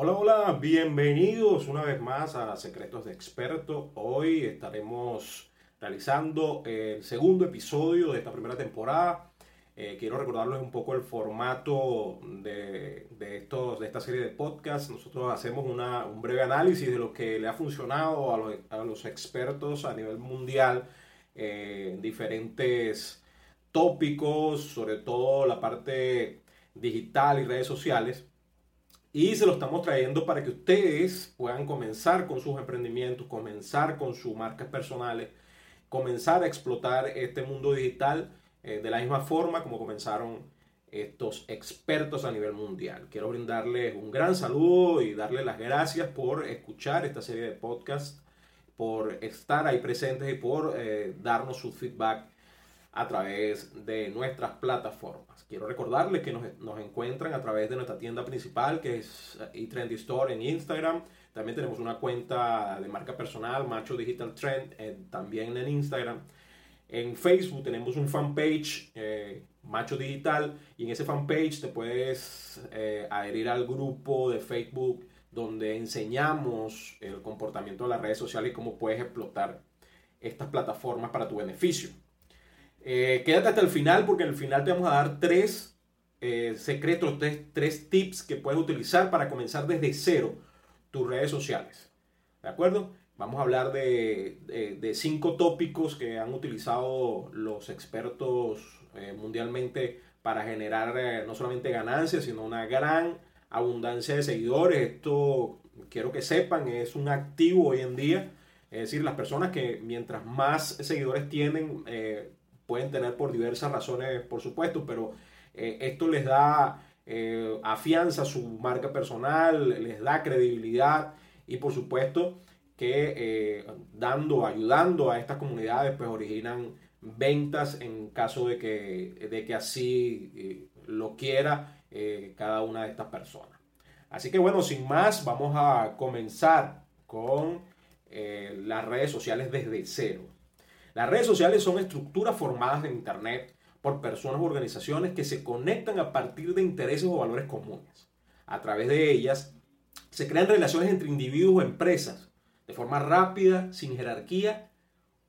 Hola, hola, bienvenidos una vez más a Secretos de Experto. Hoy estaremos realizando el segundo episodio de esta primera temporada. Eh, quiero recordarles un poco el formato de, estos, de esta serie de podcasts. Nosotros hacemos un breve análisis de lo que le ha funcionado a los, expertos a nivel mundial eh, en diferentes tópicos, sobre todo la parte digital y redes sociales. Y se lo estamos trayendo para que ustedes puedan comenzar con sus emprendimientos, comenzar con sus marcas personales, comenzar a explotar este mundo digital eh, de la misma forma como comenzaron estos expertos a nivel mundial. Quiero brindarles un gran saludo y darles las gracias por escuchar esta serie de podcasts, por estar ahí presentes y por eh, darnos su feedback a través de nuestras plataformas. Quiero recordarles que nos, encuentran a través de nuestra tienda principal que es eTrendy Store en Instagram. También tenemos una cuenta de marca personal, Macho Digital Trend, eh, también en Instagram. En Facebook tenemos un fanpage, eh, Macho Digital, y en ese fanpage te puedes eh, adherir al grupo de Facebook donde enseñamos el comportamiento de las redes sociales y cómo puedes explotar estas plataformas para tu beneficio. Eh, quédate hasta el final porque el final te vamos a dar tres eh, secretos, tres, tips que puedes utilizar para comenzar desde cero tus redes sociales. ¿De acuerdo? Vamos a hablar de, cinco tópicos que han utilizado los expertos eh, mundialmente para generar no solamente ganancias, sino una gran abundancia de seguidores. Esto, quiero que sepan, es un activo hoy en día. Es decir, las personas que mientras más seguidores tienen, pueden tener por diversas razones, por supuesto, pero eh, esto les da eh, afianza a su marca personal, les da credibilidad y por supuesto que eh, dando, ayudando a estas comunidades, pues originan ventas en caso de que, de que así lo quiera cada una de estas personas. Así que bueno, sin más, vamos a comenzar con las redes sociales desde cero. Las redes sociales son estructuras formadas en Internet por personas u organizaciones que se conectan a partir de intereses o valores comunes. A través de ellas se crean relaciones entre individuos o empresas de forma rápida, sin jerarquía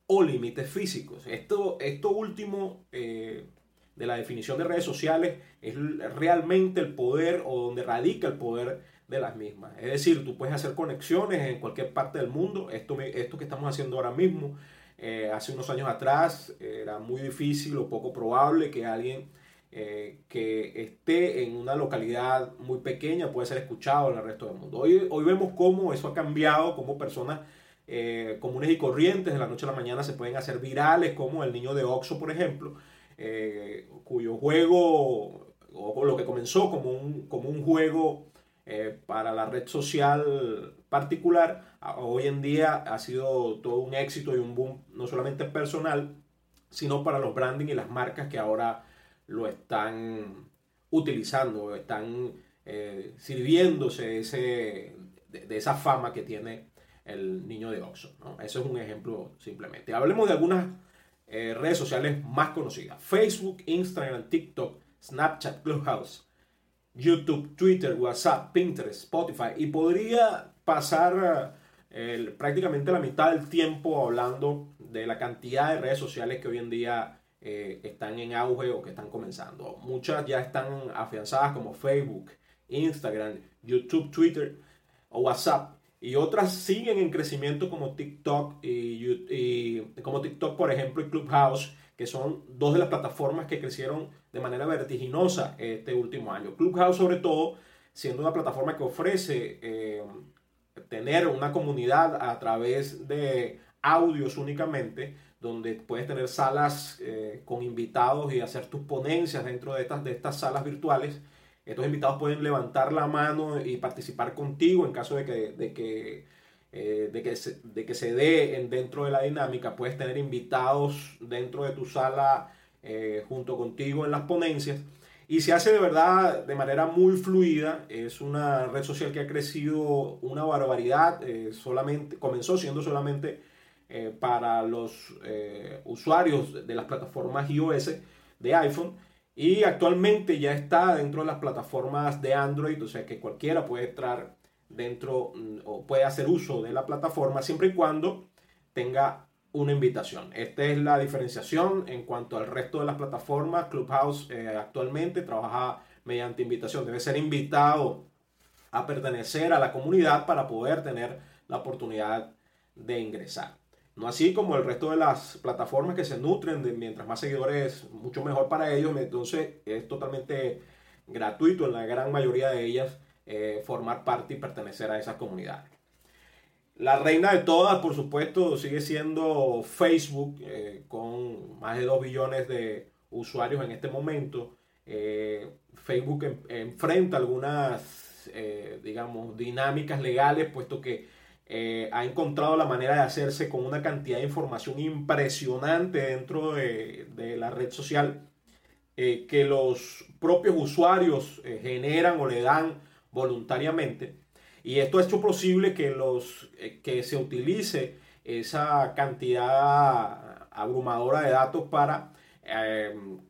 o límites físicos. Esto, esto último eh, de la definición de redes sociales es realmente el poder o donde radica el poder de las mismas. Es decir, tú puedes hacer conexiones en cualquier parte del mundo. Esto, esto que estamos haciendo ahora mismo eh, hace unos años atrás era muy difícil o poco probable que alguien eh, que esté en una localidad muy pequeña pueda ser escuchado en el resto del mundo. Hoy, hoy vemos cómo eso ha cambiado, cómo personas eh, comunes y corrientes de la noche a la mañana se pueden hacer virales, como el niño de Oxo, por ejemplo, cuyo juego, o lo que comenzó como un, como un juego para la red social particular, hoy en día ha sido todo un éxito y un boom, no solamente personal, sino para los branding y las marcas que ahora lo están utilizando, están eh, sirviéndose ese, de, esa fama que tiene el niño de Oxford. Eso es un ejemplo simplemente. Hablemos de algunas eh, redes sociales más conocidas. Facebook, Instagram, TikTok, Snapchat, Clubhouse, YouTube, Twitter, WhatsApp, Pinterest, Spotify. Y podría pasar eh, prácticamente la mitad del tiempo hablando de la cantidad de redes sociales que hoy en día eh, están en auge o que están comenzando. Muchas ya están afianzadas como Facebook, Instagram, YouTube, Twitter o WhatsApp. Y otras siguen en crecimiento como TikTok y, como TikTok, por ejemplo, y Clubhouse, que son dos de las plataformas que crecieron de manera vertiginosa este último año. Clubhouse, sobre todo, siendo una plataforma que ofrece eh, tener una comunidad a través de audios únicamente, donde puedes tener salas eh, con invitados y hacer tus ponencias dentro de estas, de estas salas virtuales. Estos invitados pueden levantar la mano y participar contigo en caso de que, de que, eh, de que, se, de que se dé en, dentro de la dinámica. Puedes tener invitados dentro de tu sala eh, junto contigo en las ponencias. Y se hace de verdad de manera muy fluida. Es una red social que ha crecido una barbaridad. Eh, solamente, comenzó siendo solamente eh, para los usuarios de las plataformas iOS de iPhone. Y actualmente ya está dentro de las plataformas de Android. O sea que cualquiera puede entrar dentro mm, o puede hacer uso de la plataforma siempre y cuando tenga una invitación. Esta es la diferenciación en cuanto al resto de las plataformas. Clubhouse eh, actualmente trabaja mediante invitación. Debe ser invitado a pertenecer a la comunidad para poder tener la oportunidad de ingresar. No así como el resto de las plataformas que se nutren de mientras más seguidores, mucho mejor para ellos. Entonces es totalmente gratuito en la gran mayoría de ellas eh, formar parte y pertenecer a esas comunidades. La reina de todas, por supuesto, sigue siendo Facebook, eh, con más de 2 billones de usuarios en este momento. Eh, Facebook enfrenta algunas, digamos, dinámicas legales, puesto que ha encontrado la manera de hacerse con una cantidad de información impresionante dentro de, de la red social que los propios usuarios generan o le dan voluntariamente. Y esto ha hecho posible que, los, eh, que se utilice esa cantidad abrumadora de datos para, em,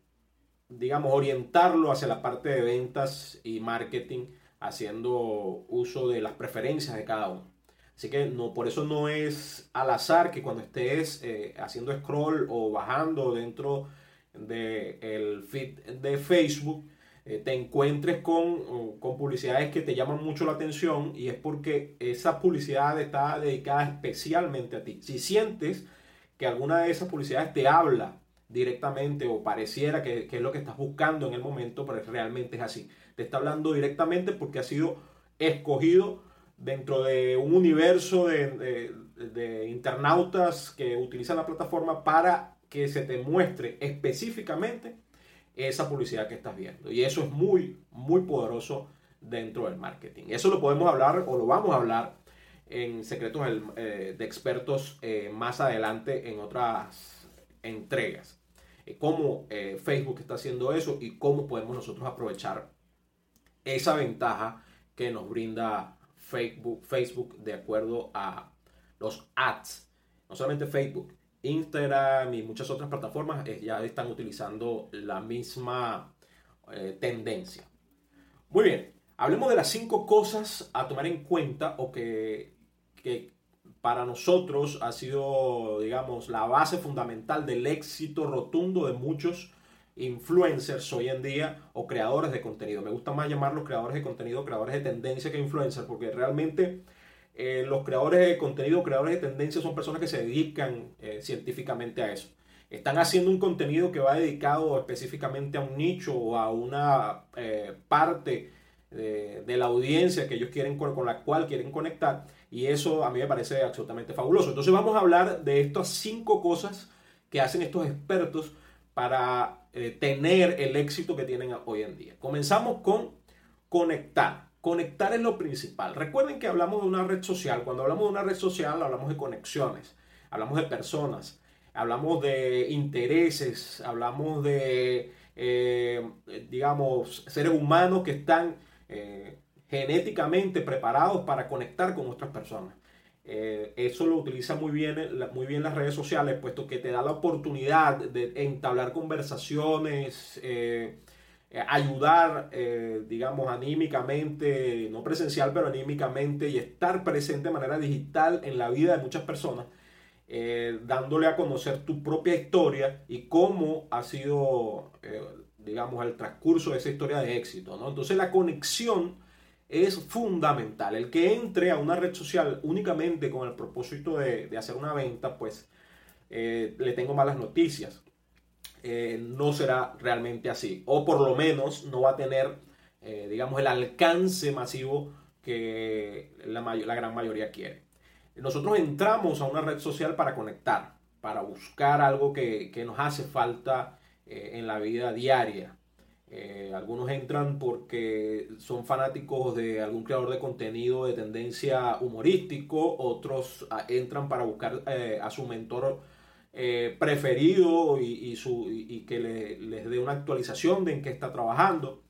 digamos, orientarlo hacia la parte de ventas y marketing, haciendo uso de las preferencias de cada uno. Así que no, por eso no es al azar que cuando estés eh, haciendo scroll o bajando dentro del feed de Facebook, eh, te encuentres con, con, publicidades que te llaman mucho la atención y es porque esa publicidad está dedicada especialmente a ti. Si sientes que alguna de esas publicidades te habla directamente o pareciera que, que es lo que estás buscando en el momento, pero realmente es así. Te está hablando directamente porque ha sido escogido dentro de un universo de, de, de internautas que utilizan la plataforma para que se te muestre específicamente esa publicidad que estás viendo. Y eso es muy, muy poderoso dentro del marketing. Eso lo podemos hablar o lo vamos a hablar en secretos eh, de expertos eh, más adelante en otras entregas. Eh, cómo Facebook está haciendo eso y cómo podemos nosotros aprovechar esa ventaja que nos brinda Facebook, Facebook de acuerdo a los ads. No solamente Facebook, Instagram y muchas otras plataformas eh, ya están utilizando la misma eh, tendencia. Muy bien, hablemos de las cinco cosas a tomar en cuenta o que, que para nosotros ha sido, digamos, la base fundamental del éxito rotundo de muchos influencers hoy en día o creadores de contenido. Me gusta más llamarlos creadores de contenido, creadores de tendencia que influencers, porque realmente eh, los creadores de contenido, creadores de tendencia son personas que se dedican eh, científicamente a eso. Están haciendo un contenido que va dedicado específicamente a un nicho o a una eh, parte de, la audiencia que ellos quieren con, la cual quieren conectar y eso a mí me parece absolutamente fabuloso. Entonces vamos a hablar de estas cinco cosas que hacen estos expertos para tener el éxito que tienen hoy en día. Comenzamos con conectar. Conectar es lo principal. Recuerden que hablamos de una red social. Cuando hablamos de una red social hablamos de conexiones, hablamos de personas, hablamos de intereses, hablamos de, eh, digamos, seres humanos que están eh, genéticamente preparados para conectar con otras personas. Eh, eso lo utiliza muy bien, muy bien las redes sociales, puesto que te da la oportunidad de entablar conversaciones ayudar, eh, digamos, anímicamente, no presencial, pero anímicamente y estar presente de manera digital en la vida de muchas personas, eh, dándole a conocer tu propia historia y cómo ha sido, digamos, el transcurso de esa historia de éxito. ¿no? Entonces la conexión es fundamental. El que entre a una red social únicamente con el propósito de, de hacer una venta, pues le tengo malas noticias eh, no será realmente así. O por lo menos no va a tener, eh, digamos, el alcance masivo que la, la, gran mayoría quiere. Nosotros entramos a una red social para conectar, para buscar algo que, nos hace falta eh, en la vida diaria. algunos entran porque son fanáticos de algún creador de contenido de tendencia humorístico, otros ah, entran para buscar a su mentor eh, preferido y, que les dé una actualización de en qué está trabajando.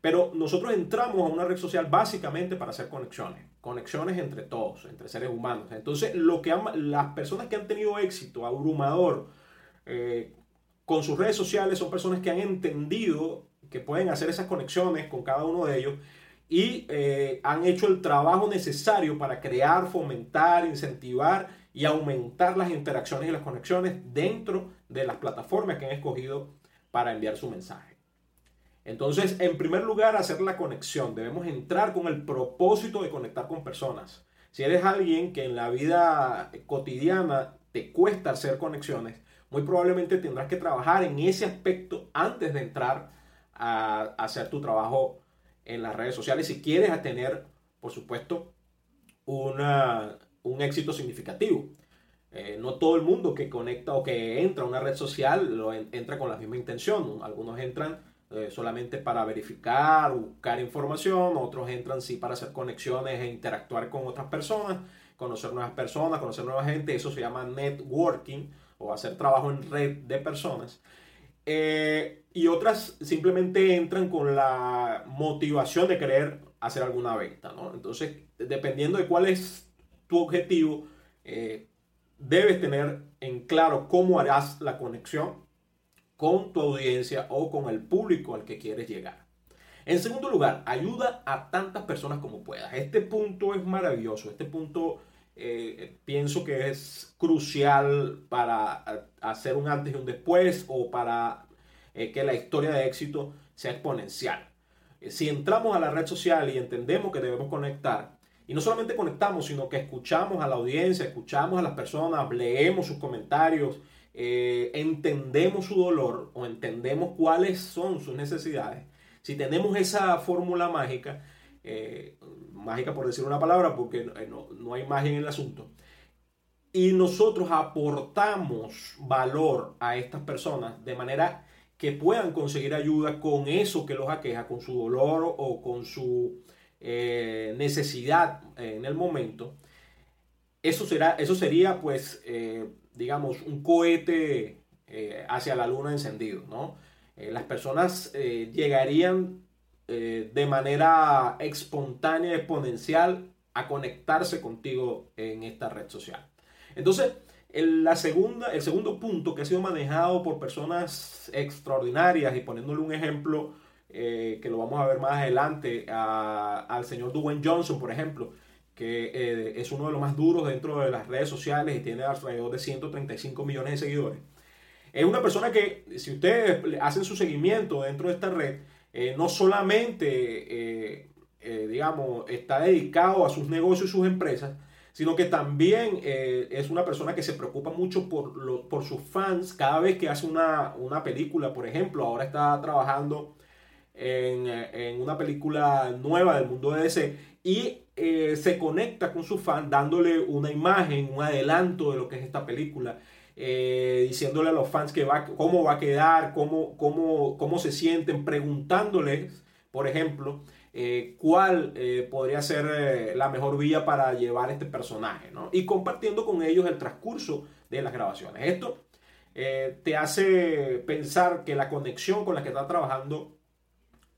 Pero nosotros entramos a una red social básicamente para hacer conexiones, conexiones entre todos, entre seres humanos. Entonces, lo que las personas que han tenido éxito abrumador eh, con sus redes sociales son personas que han entendido que pueden hacer esas conexiones con cada uno de ellos y eh, han hecho el trabajo necesario para crear, fomentar, incentivar y aumentar las interacciones y las conexiones dentro de las plataformas que han escogido para enviar su mensaje. Entonces, en primer lugar, hacer la conexión. Debemos entrar con el propósito de conectar con personas. Si eres alguien que en la vida cotidiana te cuesta hacer conexiones, muy probablemente tendrás que trabajar en ese aspecto antes de entrar a, hacer tu trabajo en las redes sociales si quieres tener, por supuesto, una, un éxito significativo. Eh, no todo el mundo que conecta o que entra a una red social lo entra con la misma intención. Algunos entran eh, solamente para verificar, buscar información, otros entran sí para hacer conexiones e interactuar con otras personas, conocer nuevas personas, conocer nueva gente. Eso se llama networking o hacer trabajo en red de personas. Eh, y otras simplemente entran con la motivación de querer hacer alguna venta. ¿no? Entonces, dependiendo de cuál es tu objetivo, eh, debes tener en claro cómo harás la conexión con tu audiencia o con el público al que quieres llegar. En segundo lugar, ayuda a tantas personas como puedas. Este punto es maravilloso. Este punto eh, pienso que es crucial para hacer un antes y un después o para eh, que la historia de éxito sea exponencial. Eh, si entramos a la red social y entendemos que debemos conectar, y no solamente conectamos, sino que escuchamos a la audiencia, escuchamos a las personas, leemos sus comentarios, eh, entendemos su dolor o entendemos cuáles son sus necesidades, si tenemos esa fórmula mágica, eh, mágica por decir una palabra, porque no, no hay magia en el asunto, y nosotros aportamos valor a estas personas de manera que puedan conseguir ayuda con eso que los aqueja, con su dolor o con su eh, necesidad en el momento, eso, será, eso sería pues, eh, digamos, un cohete eh, hacia la luna encendido, ¿no? las personas llegarían de manera espontánea, exponencial, a conectarse contigo en esta red social. Entonces, la segunda, el segundo punto que ha sido manejado por personas extraordinarias y poniéndole un ejemplo eh, que lo vamos a ver más adelante, al señor Dwayne Johnson, por ejemplo, que eh, es uno de los más duros dentro de las redes sociales y tiene alrededor de 135 millones de seguidores. Es una persona que, si ustedes hacen su seguimiento dentro de esta red, eh, no solamente, digamos, está dedicado a sus negocios y sus empresas, sino que también es una persona que se preocupa mucho por, por sus fans. Cada vez que hace una, una película, por ejemplo, ahora está trabajando en, una película nueva del mundo de DC y eh, se conecta con su fan dándole una imagen, un adelanto de lo que es esta película, eh, diciéndole a los fans que va, cómo va a quedar, cómo, cómo, cómo se sienten, preguntándoles, por ejemplo, eh, cuál podría ser la mejor vía para llevar este personaje, ¿no? Y compartiendo con ellos el transcurso de las grabaciones. Esto te hace pensar que la conexión con la que está trabajando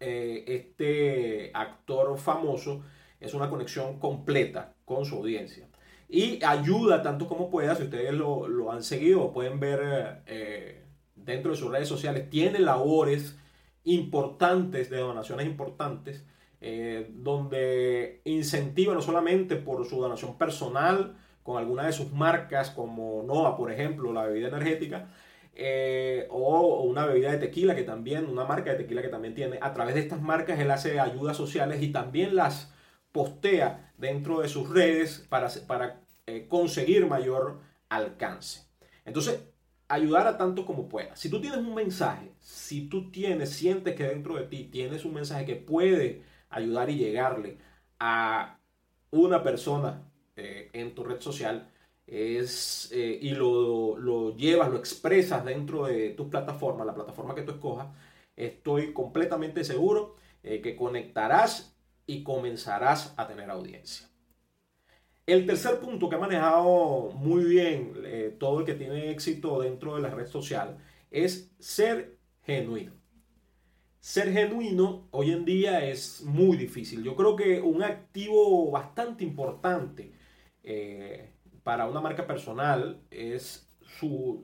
eh, este actor famoso es una conexión completa con su audiencia. Y ayuda tanto como pueda, si ustedes lo, han seguido, pueden ver eh, dentro de sus redes sociales, tiene labores importantes, de donaciones importantes, eh, donde incentiva no solamente por su donación personal, con alguna de sus marcas, como NOA, por ejemplo, la bebida energética, eh, o, una bebida de tequila que también, una marca de tequila que también tiene. A través de estas marcas él hace ayudas sociales y también las postea dentro de sus redes para, para eh, conseguir mayor alcance. Entonces, ayudar a tanto como pueda. Si tú tienes un mensaje, si tú tienes, sientes que dentro de ti tienes un mensaje que puede ayudar y llegarle a una persona eh, en tu red social, es, eh, y lo, llevas, lo expresas dentro de tu plataforma, la plataforma que tú escojas, estoy completamente seguro eh, que conectarás y comenzarás a tener audiencia. El tercer punto que ha manejado muy bien eh, todo el que tiene éxito dentro de la red social es ser genuino. Ser genuino hoy en día es muy difícil. Yo creo que un activo bastante importante para una marca personal es su,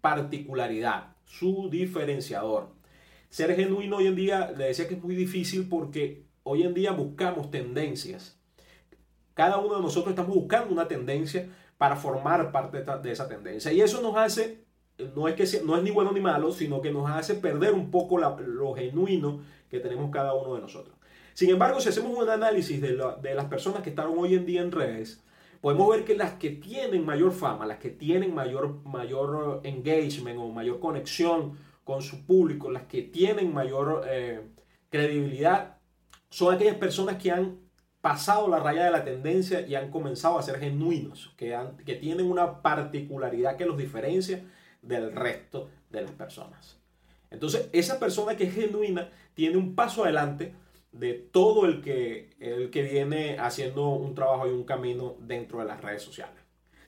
particularidad, su diferenciador. Ser genuino hoy en día, le decía que es muy difícil porque hoy en día buscamos tendencias. Cada uno de nosotros estamos buscando una tendencia para formar parte de esa tendencia. Y eso nos hace, no es, que no es ni bueno ni malo, sino que nos hace perder un poco lo genuino que tenemos cada uno de nosotros. Sin embargo, si hacemos un análisis de, de las personas que están hoy en día en redes, podemos ver que las que tienen mayor fama, las que tienen mayor, mayor engagement o mayor conexión con su público, las que tienen mayor eh, credibilidad, son aquellas personas que han pasado la raya de la tendencia y han comenzado a ser genuinos, que, que tienen una particularidad que los diferencia del resto de las personas. Entonces, esa persona que es genuina tiene un paso adelante de todo el que, el que viene haciendo un trabajo y un camino dentro de las redes sociales.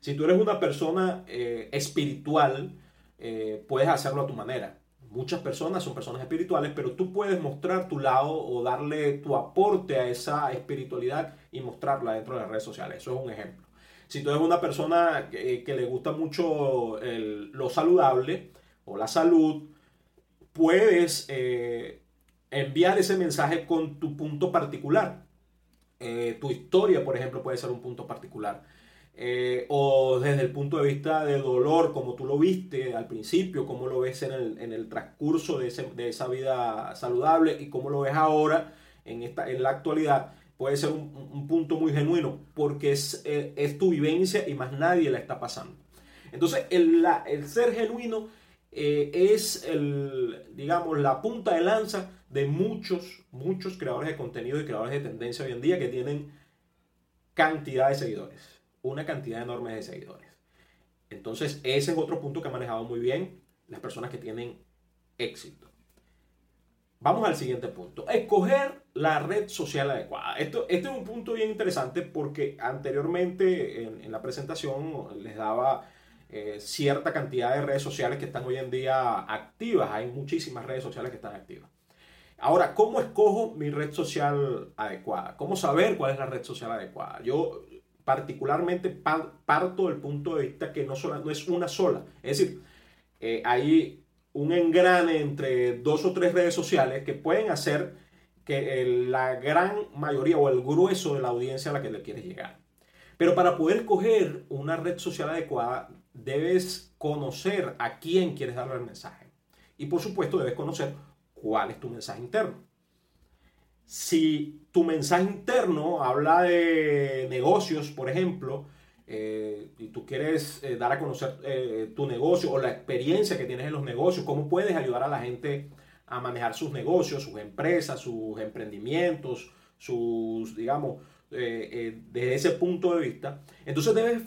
Si tú eres una persona eh, espiritual, eh, puedes hacerlo a tu manera. Muchas personas son personas espirituales, pero tú puedes mostrar tu lado o darle tu aporte a esa espiritualidad y mostrarla dentro de las redes sociales. Eso es un ejemplo. Si tú eres una persona que, le gusta mucho lo saludable o la salud, puedes eh, enviar ese mensaje con tu punto particular. Eh, tu historia, por ejemplo, puede ser un punto particular. Eh, o desde el punto de vista de dolor, como tú lo viste al principio, cómo lo ves en el, transcurso de, esa vida saludable y cómo lo ves ahora en, esta, en la actualidad, puede ser un, punto muy genuino porque es, eh, es, tu vivencia y más nadie la está pasando. Entonces, el, el ser genuino es el, digamos, la punta de lanza de muchos, muchos creadores de contenido y creadores de tendencia hoy en día que tienen cantidad de seguidores, una cantidad enorme de seguidores. Entonces, ese es otro punto que ha manejado muy bien las personas que tienen éxito. Vamos al siguiente punto. Escoger la red social adecuada. Esto, este es un punto bien interesante porque anteriormente en, la presentación les daba eh, cierta cantidad de redes sociales que están hoy en día activas. Hay muchísimas redes sociales que están activas. Ahora, ¿cómo escojo mi red social adecuada? ¿Cómo saber cuál es la red social adecuada? Yo particularmente parto del punto de vista que no, no es una sola. Es decir, eh, hay un engrane entre dos o tres redes sociales que pueden hacer que la gran mayoría o el grueso de la audiencia a la que le quieres llegar. Pero para poder escoger una red social adecuada, debes conocer a quién quieres darle el mensaje. Y por supuesto, debes conocer cuál es tu mensaje interno. Si tu mensaje interno habla de negocios, por ejemplo, eh, y tú quieres eh, dar a conocer eh, tu negocio o la experiencia que tienes en los negocios, cómo puedes ayudar a la gente a manejar sus negocios, sus empresas, sus emprendimientos, sus, digamos, desde ese punto de vista, entonces debes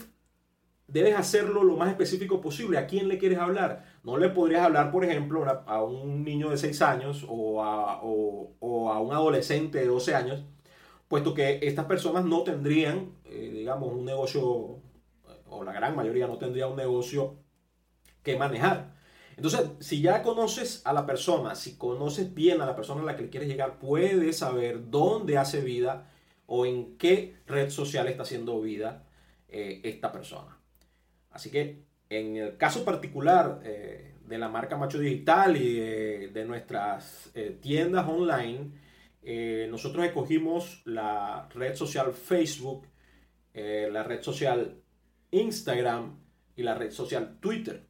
debes hacerlo lo más específico posible. ¿A quién le quieres hablar? No le podrías hablar, por ejemplo, a un niño de 6 años o a, un adolescente de 12 años, puesto que estas personas no tendrían, eh, digamos, un negocio, o la gran mayoría no tendría un negocio que manejar. Entonces, si ya conoces a la persona, si conoces bien a la persona a la que le quieres llegar, puedes saber dónde hace vida o en qué red social está haciendo vida eh, esta persona. Así que en el caso particular eh, de la marca Macho Digital y de, nuestras eh, tiendas online, eh, nosotros escogimos la red social Facebook, la red social Instagram y la red social Twitter.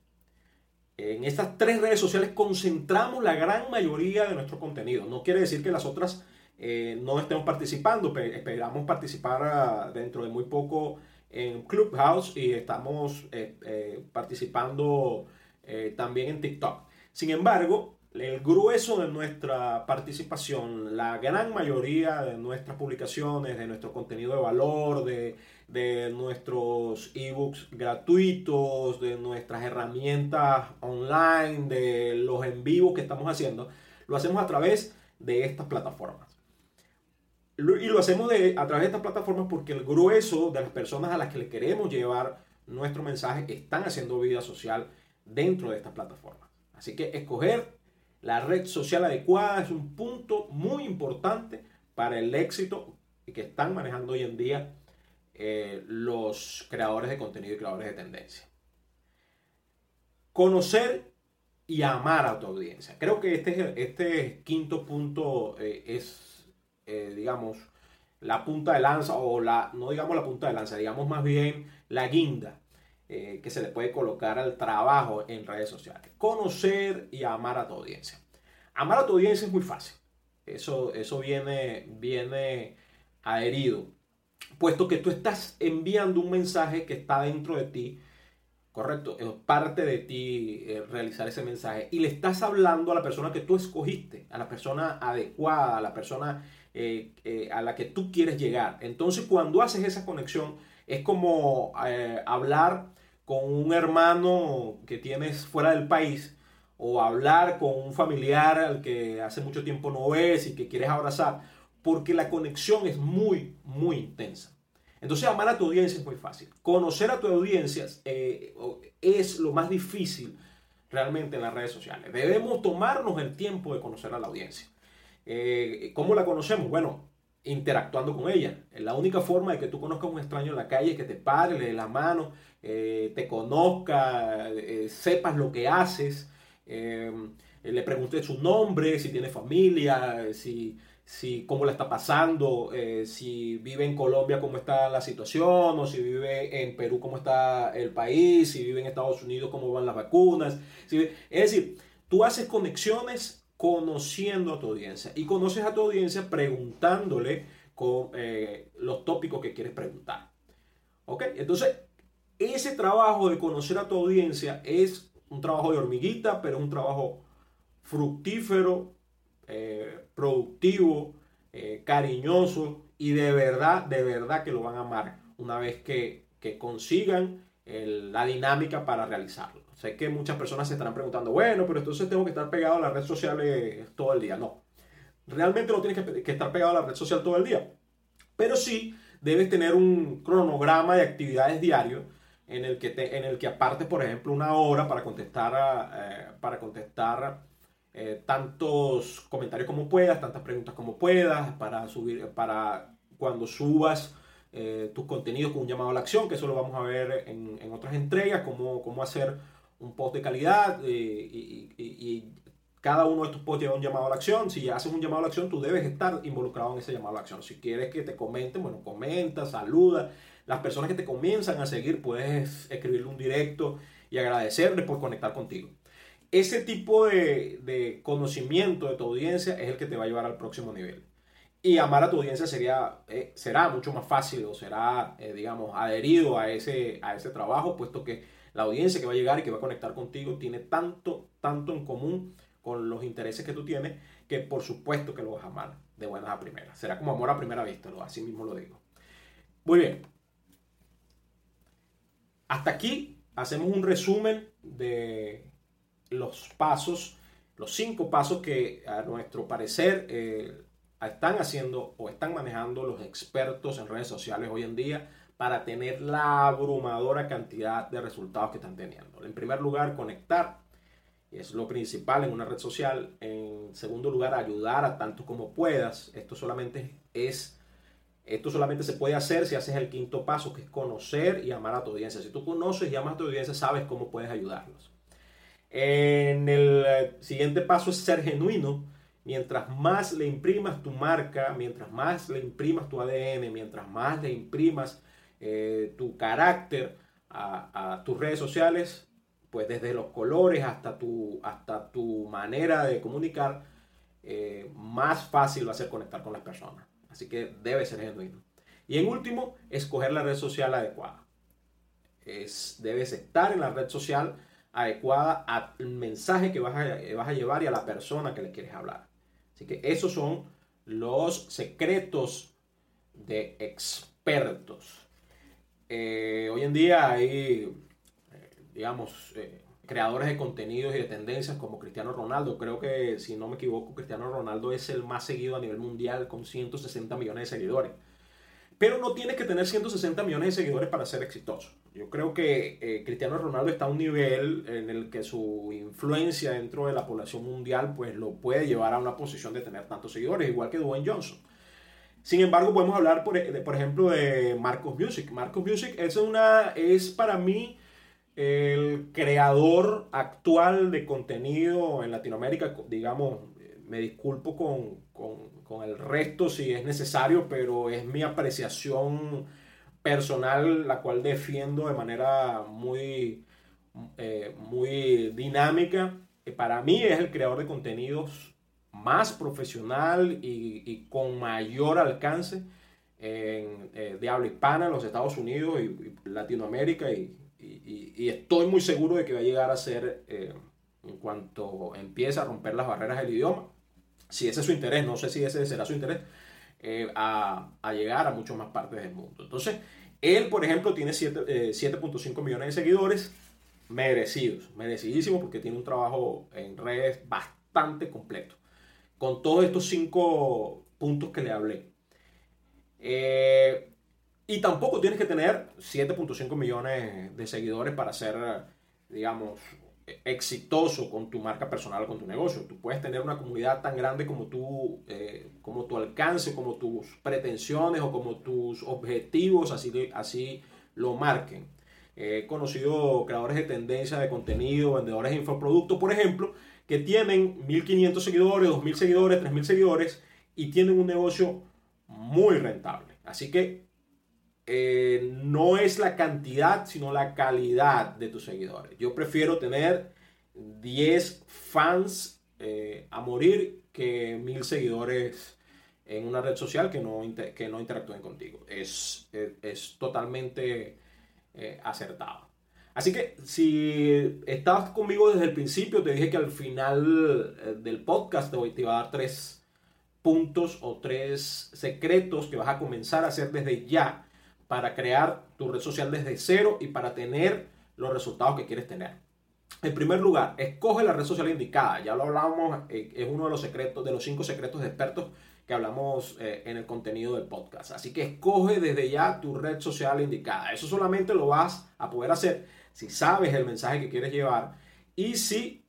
En estas tres redes sociales concentramos la gran mayoría de nuestro contenido. No quiere decir que las otras no estemos participando, pero esperamos participar ah, dentro de muy poco en Clubhouse y estamos eh, eh, participando eh, también en TikTok. Sin embargo, el grueso de nuestra participación, la gran mayoría de nuestras publicaciones, de nuestro contenido de valor, de, de nuestros ebooks gratuitos, de nuestras herramientas online, de los en vivo que estamos haciendo, lo hacemos a través de estas plataformas. Y lo hacemos a través de estas plataformas porque el grueso de las personas a las que le queremos llevar nuestro mensaje están haciendo vida social dentro de estas plataformas. Así que escoger la red social adecuada es un punto muy importante para el éxito que están manejando hoy en día eh, los creadores de contenido y creadores de tendencia. Conocer y amar a tu audiencia. Creo que este, este quinto punto eh, es eh, digamos, la punta de lanza o la, no digamos la punta de lanza, digamos más bien la guinda eh, que se le puede colocar al trabajo en redes sociales. Conocer y amar a tu audiencia. Amar a tu audiencia es muy fácil. Eso, eso viene, viene adherido. Puesto que tú estás enviando un mensaje que está dentro de ti, correcto, es parte de ti eh, realizar ese mensaje y le estás hablando a la persona que tú escogiste, a la persona adecuada, a la persona eh, eh, a la que tú quieres llegar. Entonces cuando haces esa conexión es como hablar con un hermano que tienes fuera del país o hablar con un familiar al que hace mucho tiempo no ves y que quieres abrazar, porque la conexión es muy, muy intensa. Entonces, amar a tu audiencia es muy fácil. Conocer a tu audiencia eh, es lo más difícil realmente en las redes sociales. Debemos tomarnos el tiempo de conocer a la audiencia. Eh, ¿Cómo la conocemos? Bueno, interactuando con ella. La única forma de que tú conozcas a un extraño en la calle es que te pare, le dé la mano, eh, te conozca, sepas lo que haces, le preguntes su nombre, si tiene familia, si si cómo la está pasando, eh, si vive en Colombia, cómo está la situación, o si vive en Perú, cómo está el país, si vive en Estados Unidos, cómo van las vacunas. es decir, tú haces conexiones conociendo a tu audiencia y conoces a tu audiencia preguntándole con eh, los tópicos que quieres preguntar. ¿Ok? Entonces, ese trabajo de conocer a tu audiencia es un trabajo de hormiguita, pero un trabajo fructífero, eh, productivo, eh, cariñoso y de verdad, de verdad que lo van a amar una vez que, consigan la dinámica para realizarlo. Sé que muchas personas se estarán preguntando, bueno, pero entonces tengo que estar pegado a las redes sociales todo el día. No, realmente no tienes que, estar pegado a la red social todo el día, pero sí debes tener un cronograma de actividades diarios en el que, te, en el que aparte, por ejemplo, una hora para contestar, eh, para contestar eh, tantos comentarios como puedas, tantas preguntas como puedas, para subir, para cuando subas eh, tus contenidos con un llamado a la acción, que eso lo vamos a ver en, en otras entregas, cómo, cómo, hacer un post de calidad eh, y, cada uno de estos posts lleva un llamado a la acción. Si haces un llamado a la acción, tú debes estar involucrado en ese llamado a la acción. Si quieres que te comenten, bueno, comenta, saluda. Las personas que te comienzan a seguir, puedes escribirle un directo y agradecerle por conectar contigo. Ese tipo de, conocimiento de tu audiencia es el que te va a llevar al próximo nivel. Y amar a tu audiencia sería, eh, será mucho más fácil o será, eh, digamos, adherido a ese, a ese trabajo, puesto que la audiencia que va a llegar y que va a conectar contigo tiene tanto, tanto en común con los intereses que tú tienes, que por supuesto que lo vas a amar de buenas a primeras. Será como amor a primera vista, así mismo lo digo. Muy bien. Hasta aquí hacemos un resumen de los pasos, los cinco pasos que a nuestro parecer eh, están haciendo o están manejando los expertos en redes sociales hoy en día para tener la abrumadora cantidad de resultados que están teniendo. En primer lugar, conectar es lo principal en una red social. En segundo lugar, ayudar a tanto como puedas. Esto solamente es esto solamente se puede hacer si haces el quinto paso, que es conocer y amar a tu audiencia. Si tú conoces y amas a tu audiencia, sabes cómo puedes ayudarlos. En el eh, siguiente paso es ser genuino. Mientras más le imprimas tu marca, mientras más le imprimas tu ADN, mientras más le imprimas eh, tu carácter a, tus redes sociales, pues desde los colores hasta tu, hasta tu manera de comunicar, eh, más fácil va a ser conectar con las personas. Así que debe ser genuino. Y en último, escoger la red social adecuada. Es, debes estar en la red social adecuada al mensaje que vas a, vas a llevar y a la persona que le quieres hablar. Así que esos son los secretos de expertos. Eh, hoy en día hay, eh, digamos, eh, creadores de contenidos y de tendencias como Cristiano Ronaldo. Creo que, si no me equivoco, Cristiano Ronaldo es el más seguido a nivel mundial con 160 millones de seguidores. Pero no tienes que tener 160 millones de seguidores para ser exitoso. Yo creo que eh, Cristiano Ronaldo está a un nivel en el que su influencia dentro de la población mundial pues lo puede llevar a una posición de tener tantos seguidores, igual que Dwayne Johnson. Sin embargo, podemos hablar, por, por ejemplo, de Marcos Music. Marcos Music es, una, es para mí el creador actual de contenido en Latinoamérica, digamos, me disculpo con, con, el resto si es necesario, pero es mi apreciación personal la cual defiendo de manera muy, eh, muy dinámica. Para mí es el creador de contenidos más profesional y, y con mayor alcance en, eh, de habla hispana en los Estados Unidos y, Latinoamérica y, y, estoy muy seguro de que va a llegar a ser, eh, en cuanto empiece a romper las barreras del idioma, si ese es su interés, no sé si ese será su interés, eh, a, a, llegar a muchas más partes del mundo. Entonces, él, por ejemplo, tiene 7.5 millones de seguidores merecidos, merecidísimos porque tiene un trabajo en redes bastante completo, con todos estos cinco puntos que le hablé. Eh, y tampoco tienes que tener 7.5 millones de seguidores para ser, digamos, exitoso con tu marca personal o con tu negocio. Tú puedes tener una comunidad tan grande como tú, eh, como tu alcance, como tus pretensiones o como tus objetivos, así, así lo marquen. He conocido creadores de tendencia de contenido, vendedores de infoproductos, por ejemplo, que tienen 1500 seguidores, 2000 seguidores, 3000 seguidores y tienen un negocio muy rentable. Así que eh, no es la cantidad, sino la calidad de tus seguidores. Yo prefiero tener 10 fans eh, a morir que mil seguidores en una red social que no, que no interactúen contigo. Es, es, totalmente eh, acertado. Así que si estabas conmigo desde el principio, te dije que al final del podcast te, voy, te iba a dar tres puntos o tres secretos que vas a comenzar a hacer desde ya para crear tu red social desde cero y para tener los resultados que quieres tener. En primer lugar, escoge la red social indicada. Ya lo hablamos, eh, es uno de los secretos, de los cinco secretos de expertos que hablamos eh, en el contenido del podcast. Así que escoge desde ya tu red social indicada. Eso solamente lo vas a poder hacer si sabes el mensaje que quieres llevar y si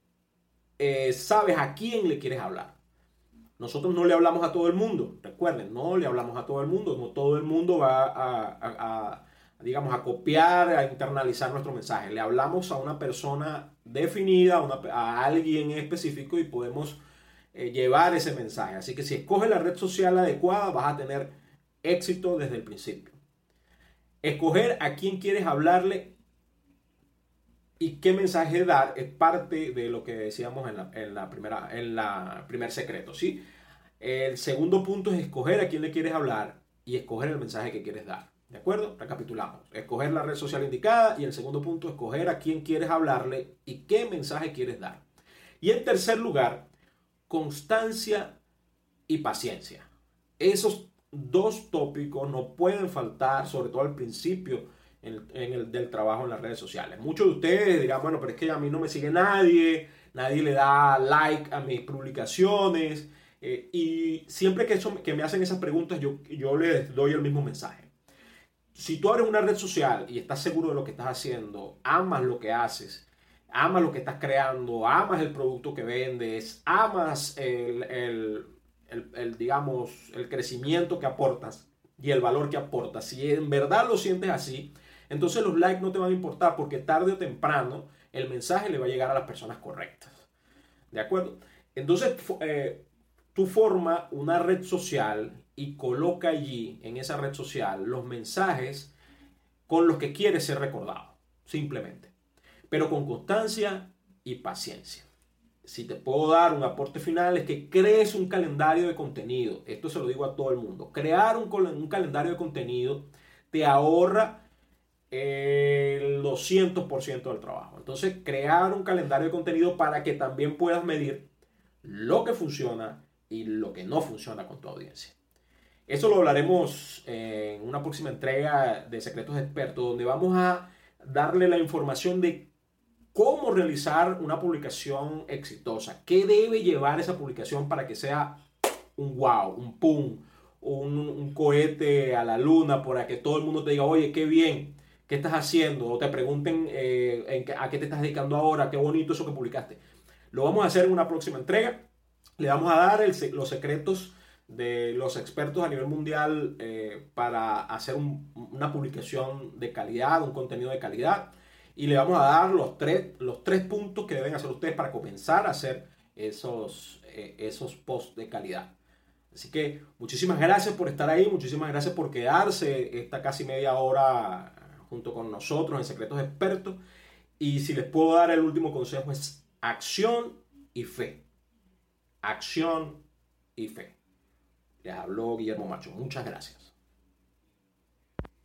eh, sabes a quién le quieres hablar. Nosotros no le hablamos a todo el mundo, recuerden, no le hablamos a todo el mundo, no todo el mundo va a, digamos, a copiar, a internalizar nuestro mensaje. Le hablamos a una persona definida, a, alguien específico y podemos eh, llevar ese mensaje. Así que si escoges la red social adecuada, vas a tener éxito desde el principio. Escoger a quién quieres hablarle y qué mensaje dar es parte de lo que decíamos en la, primera, en la primer secreto, ¿sí? El segundo punto es escoger a quién le quieres hablar y escoger el mensaje que quieres dar. ¿De acuerdo? Recapitulamos. Escoger la red social indicada y el segundo punto, escoger a quién quieres hablarle y qué mensaje quieres dar. Y en tercer lugar, constancia y paciencia. Esos dos tópicos no pueden faltar, sobre todo al principio en, el del trabajo en las redes sociales. Muchos de ustedes dirán, bueno, pero es que a mí no me sigue nadie, nadie le da like a mis publicaciones. Eh, y siempre que, eso, que me hacen esas preguntas, yo, yo les doy el mismo mensaje. Si tú abres una red social y estás seguro de lo que estás haciendo, amas lo que haces, amas lo que estás creando, amas el producto que vendes, amas el, el, el digamos, el crecimiento que aportas y el valor que aportas, si en verdad lo sientes así, entonces los likes no te van a importar porque tarde o temprano el mensaje le va a llegar a las personas correctas. ¿De acuerdo? Entonces eh, tú forma una red social y coloca allí, en esa red social, los mensajes con los que quieres ser recordado. Simplemente. Pero con constancia y paciencia. Si te puedo dar un aporte final es que crees un calendario de contenido. Esto se lo digo a todo el mundo. Crear un, un calendario de contenido te ahorra el 200% del trabajo. Entonces, crear un calendario de contenido para que también puedas medir lo que funciona y lo que no funciona con tu audiencia. Eso lo hablaremos en una próxima entrega de Secretos Expertos, donde vamos a darle la información de cómo realizar una publicación exitosa, qué debe llevar esa publicación para que sea un wow, un pum, un, un cohete a la luna, para que todo el mundo te diga, oye, qué bien, qué estás haciendo o te pregunten eh, a qué te estás dedicando ahora, qué bonito eso que publicaste. Lo vamos a hacer en una próxima entrega. Le vamos a dar los secretos de los expertos a nivel mundial eh, para hacer una publicación de calidad, un contenido de calidad. Y le vamos a dar los tres, los tres puntos que deben hacer ustedes para comenzar a hacer esos, eh, esos posts de calidad. Así que muchísimas gracias por estar ahí, muchísimas gracias por quedarse esta casi media hora junto con nosotros en Secretos Expertos. Y si les puedo dar el último consejo es acción y fe. Acción y fe. Les habló Guillermo Macho. Muchas gracias.